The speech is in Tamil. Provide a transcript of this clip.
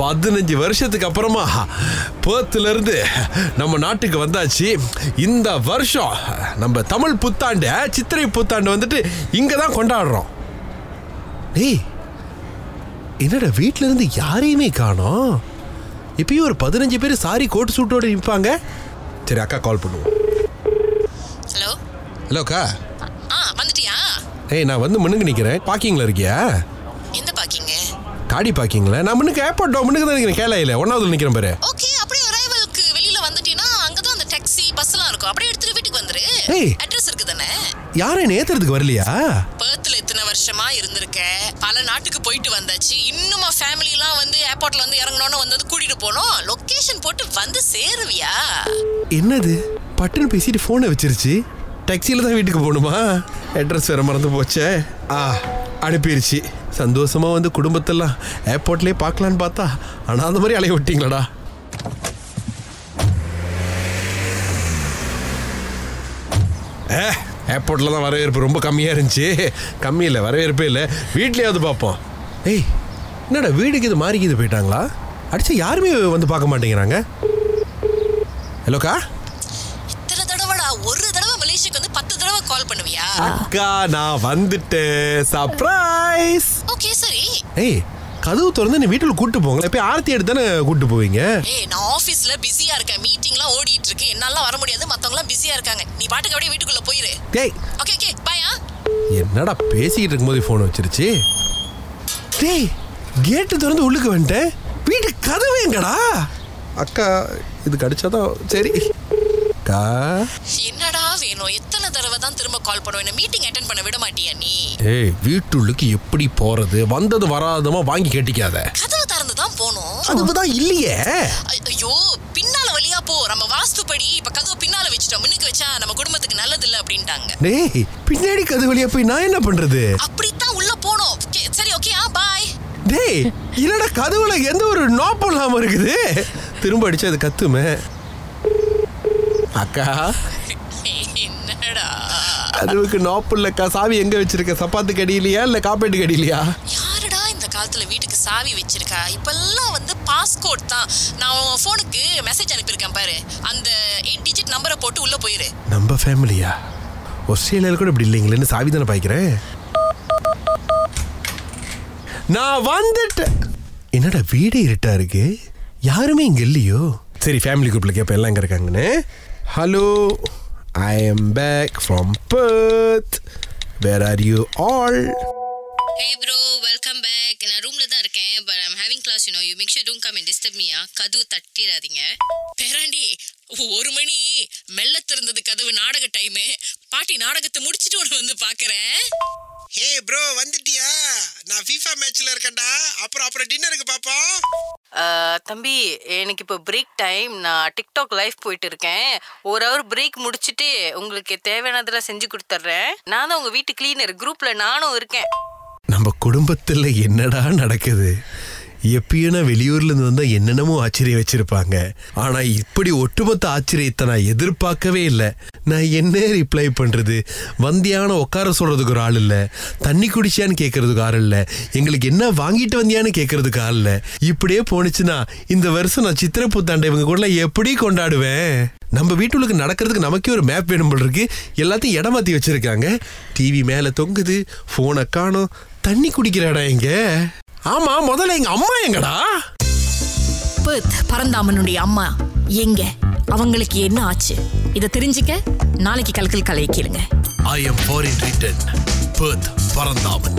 பதினஞ்சு வருஷத்துக்கு அப்புறமா பேர்த்துல இருந்து நம்ம நாட்டுக்கு வந்தாச்சு. இந்த வருஷம் நம்ம தமிழ் புத்தாண்டு சித்திரை புத்தாண்டு வந்துட்டு இங்க தான் கொண்டாடுறோம். டேய் என்னடா வீட்ல இருந்து யாரையுமே காணோம்? இப்பயும் ஒரு பதினஞ்சு பேர் சாரி கோட் சூட்டோட நிற்பாங்க சரி அக்கா கால் பண்ணுவோம். ஹலோ ஹலோ அக்கா. ஆ வந்துட்டியா? ஏய் நான் வந்து முன்னுக்கு நிற்கிறேன் பார்க்கிங்கில் இருக்கியா? காடி பார்க்கிங்கில் நான் முன்னுக்கு ஏர்போர்ட் முன்னுக்கு தான் நிற்கிறேன் கேளையில் ஒன்றாவது நிற்கிறேன் பாரு. ஓகே அப்படியே அரைவலுக்கு வெளியில வந்துட்டீனா அங்கதான் அந்த டாக்ஸி பஸ் எல்லாம் இருக்கும். அப்படியே எடுத்துட்டு வீட்டுக்கு வந்துரு. ஏய். அட்ரஸ் இருக்கு தானே யாரும் நேத்துறதுக்கு வரலையா? பேர்த்ல இத்தனை வருஷமா இருந்திருக்க. பல நாட்டுக்கு போயிட்டு வந்தாச்சு. இன்னுமா ஃபேமிலி எல்லாம் வந்து ஏர்போர்ட்ல வந்து இறங்கணும்னு வந்தது கூட்டிட்டு போனோம். லொகேஷன் போட்டு வந்து சேருவியா? என்னது? பட்டுன்னு பேசிட்டு ஃபோனை வச்சிருச்சு. டாக்ஸியில் தான் வீட்டுக்கு போகணுமா? அட்ரஸ் வேற மறந்து போச்சே. ஆ. அனுப்பிருச்சு. சந்தோஷமா வந்து குடும்பத்தெல்லாம் ஏர்போர்ட்லேயே பார்க்கலான்னு பார்த்தா ஆனால் அந்த மாதிரி அலைய விட்டீங்களாடா. ஏ ஏர்போர்ட்டில் தான் வரவேற்பு ரொம்ப கம்மியாக இருந்துச்சு. கம்மி இல்லை வரவேற்பே இல்லை. வீட்லேயாவது பார்ப்போம். ஏய் என்னடா வீடுக்கு இது மாறிக்கிது போயிட்டாங்களா? அடிச்சா யாருமே வந்து பார்க்க மாட்டேங்கிறாங்க. ஹலோக்கா மலேசியாக்கு வந்து பத்து தடவை கால் பண்ணுவியா? அக்கா நான் வந்துட்டேன். சர்ப்ரைஸ் ஓகே சரி. ஏய் கதவு திறந்து நீ வீட்டுல கூட்டு போங்க. எப்போ ஆரத்தி எடுத்து தானே கூட்டு போவீங்க? ஏய் நான் ஆபீஸ்ல பிஸியா இருக்கேன். மீட்டிங்லாம் ஓடிட்டு இருக்கு. என்னால வர முடியாது. மத்தவங்க எல்லாம் பிஸியா இருக்காங்க. நீ பாட்டுக்கு அப்படியே வீட்டுக்குள்ள போயிரு. டேய். ஓகே ஓகே பாயா என்னடா பேசிக்கிட்டு இருக்கும்போது ஃபோன் வச்சிருச்சு? டேய் கேட்டு திறந்து உள்ளுக்கு வந்துட்டேன். வீட்டு கதவு எங்கடா? அக்கா இது கடிச்சாதான் சரி. அக்கா என்னடா வேணும் எத்தனை தடவை தான் திரும்ப கால் பண்ணுவேன். மீட்டிங் அட்டென்ட் பண்ண விட மாட்டியா நீ? ஏய் வீட்டுள்ளுக்கு எப்படி போறது? வந்தது வராதமா வாங்கி கேட்டிக்காத. கதவு திறந்து தான் போகணும். அதுதான் இல்லையே. ஐயோ பின்னால வழியா போ. நம்ம வாஸ்துப்படி இப்ப கதவு பின்னால வச்சுட்டோம். முன்னுக்கு வச்சா நம்ம குடும்பத்துக்கு நல்லது இல்ல அப்படின்ட்டாங்க. டேய் பின்னாடி கதவு வழியா போய் நான் என்ன பண்றது? அப்படித்தான் உள்ள போனோம். சரி ஓகே ஆ பாய் டேய் இல்லடா கதவுல எந்த ஒரு நோப்பம் இல்லாம இருக்குது? திரும்ப அடிச்சு அது கத்துமே. அக்கா. கதவுக்கு நோப்பு இல்லக்கா சாவி எங்க வச்சிருக்க? சப்பாத்து கடியிலையா இல்ல காப்பேட்டு கடியிலையா? யாருடா இந்த காலத்துல வீட்டுக்கு சாவி வச்சிருக்கா? இப்பெல்லாம் வந்து பாஸ்கோட் தான். நான் உன் ஃபோனுக்கு மெசேஜ் அனுப்பியிருக்கேன் பாரு. அந்த எயிட் டிஜிட் நம்பரை போட்டு உள்ள போயிரு. நம்ம ஃபேமிலியா ஆஸ்திரேலியால கூட இப்படி இல்லைங்களேன்னு சாவி தானே பாய்க்கிறேன். நான் வந்துட்டேன். என்னடா வீடே இருட்டா இருக்கு? யாருமே இங்க இல்லையோ? சரி ஃபேமிலி குரூப்ல கேட்ப எல்லாம் எங்க இருக்காங்கன்னு. Hello I am back from Perth. Where are you all Hey bro welcome back நான் ரூம்ல தான் இருக்கேன் but I'm having class you know you make sure don't come and disturb மீயா கதவு தட்டிடாதீங்க. பேராண்டி ஒரு மணி மெல்ல திறந்தது கதவு நாடக டைமு பாட்டி நாடகத்தை முடிச்சிட்டு ஒன்று வந்து பார்க்குறேன். ஹே ப்ரோ வந்துட்டியா? நான் ஃபீஃபா மேட்ச்ல இருக்கேன்டா. அப்புறம் அப்புறம் டின்னருக்கு பாப்போம். தம்பி எனக்கு இப்போ பிரேக் டைம் நான் டிக்டாக் லைவ் போயிட்டு இருக்கேன். ஒரு ஹவர் பிரேக் முடிச்சிட்டு உங்களுக்கு தேவையானதெல்லாம் செஞ்சு கொடுத்துட்றேன். நான் தான் உங்கள் வீட்டு கிளீனர் குரூப்பில் நானும் இருக்கேன். நம்ம குடும்பத்துல என்னடா நடக்குது? எப்பயும் வெளியூர்ல இருந்து வந்தா என்னென்னமோ ஆச்சரியம் வச்சிருப்பாங்க. ஆனா இப்படி ஒட்டுமொத்த ஆச்சரியத்தை நான் எதிர்பார்க்கவே இல்லை. நான் என்ன ரிப்ளை பண்றது? வந்தியான உட்கார சொல்றதுக்கு ஒரு ஆள் இல்ல. தண்ணி குடிச்சியான்னு கேட்கறதுக்கு ஆள் இல்ல. எங்களுக்கு என்ன வாங்கிட்டு வந்தியான்னு கேட்கறதுக்கு ஆள் இல்ல. இப்படியே போனுச்சுன்னா இந்த வருஷம் நான் சித்திரை புத்தாண்டை இவங்க கூட எப்படி கொண்டாடுவேன்? நம்ம வீட்டுக்கு நடக்கிறதுக்கு நமக்கே ஒரு மேப் வேணும் போல் இருக்கு. எல்லாத்தையும் இடம் மாத்தி வச்சிருக்காங்க. டிவி மேலே தொங்குது. ஃபோனை காணோம். தண்ணி குடிக்கிற இடம் எங்க? ஆமா முதல்ல எங்க அம்மா எங்கடா? பர்த் பரந்தாமனுடைய அம்மா. எங்க? அவங்களுக்கு என்ன ஆச்சு? இதை தெரிஞ்சுக்க நாளைக்கு கலக்கல் கலையை கேளுங்க. I am foreign return Perth Paranthaman.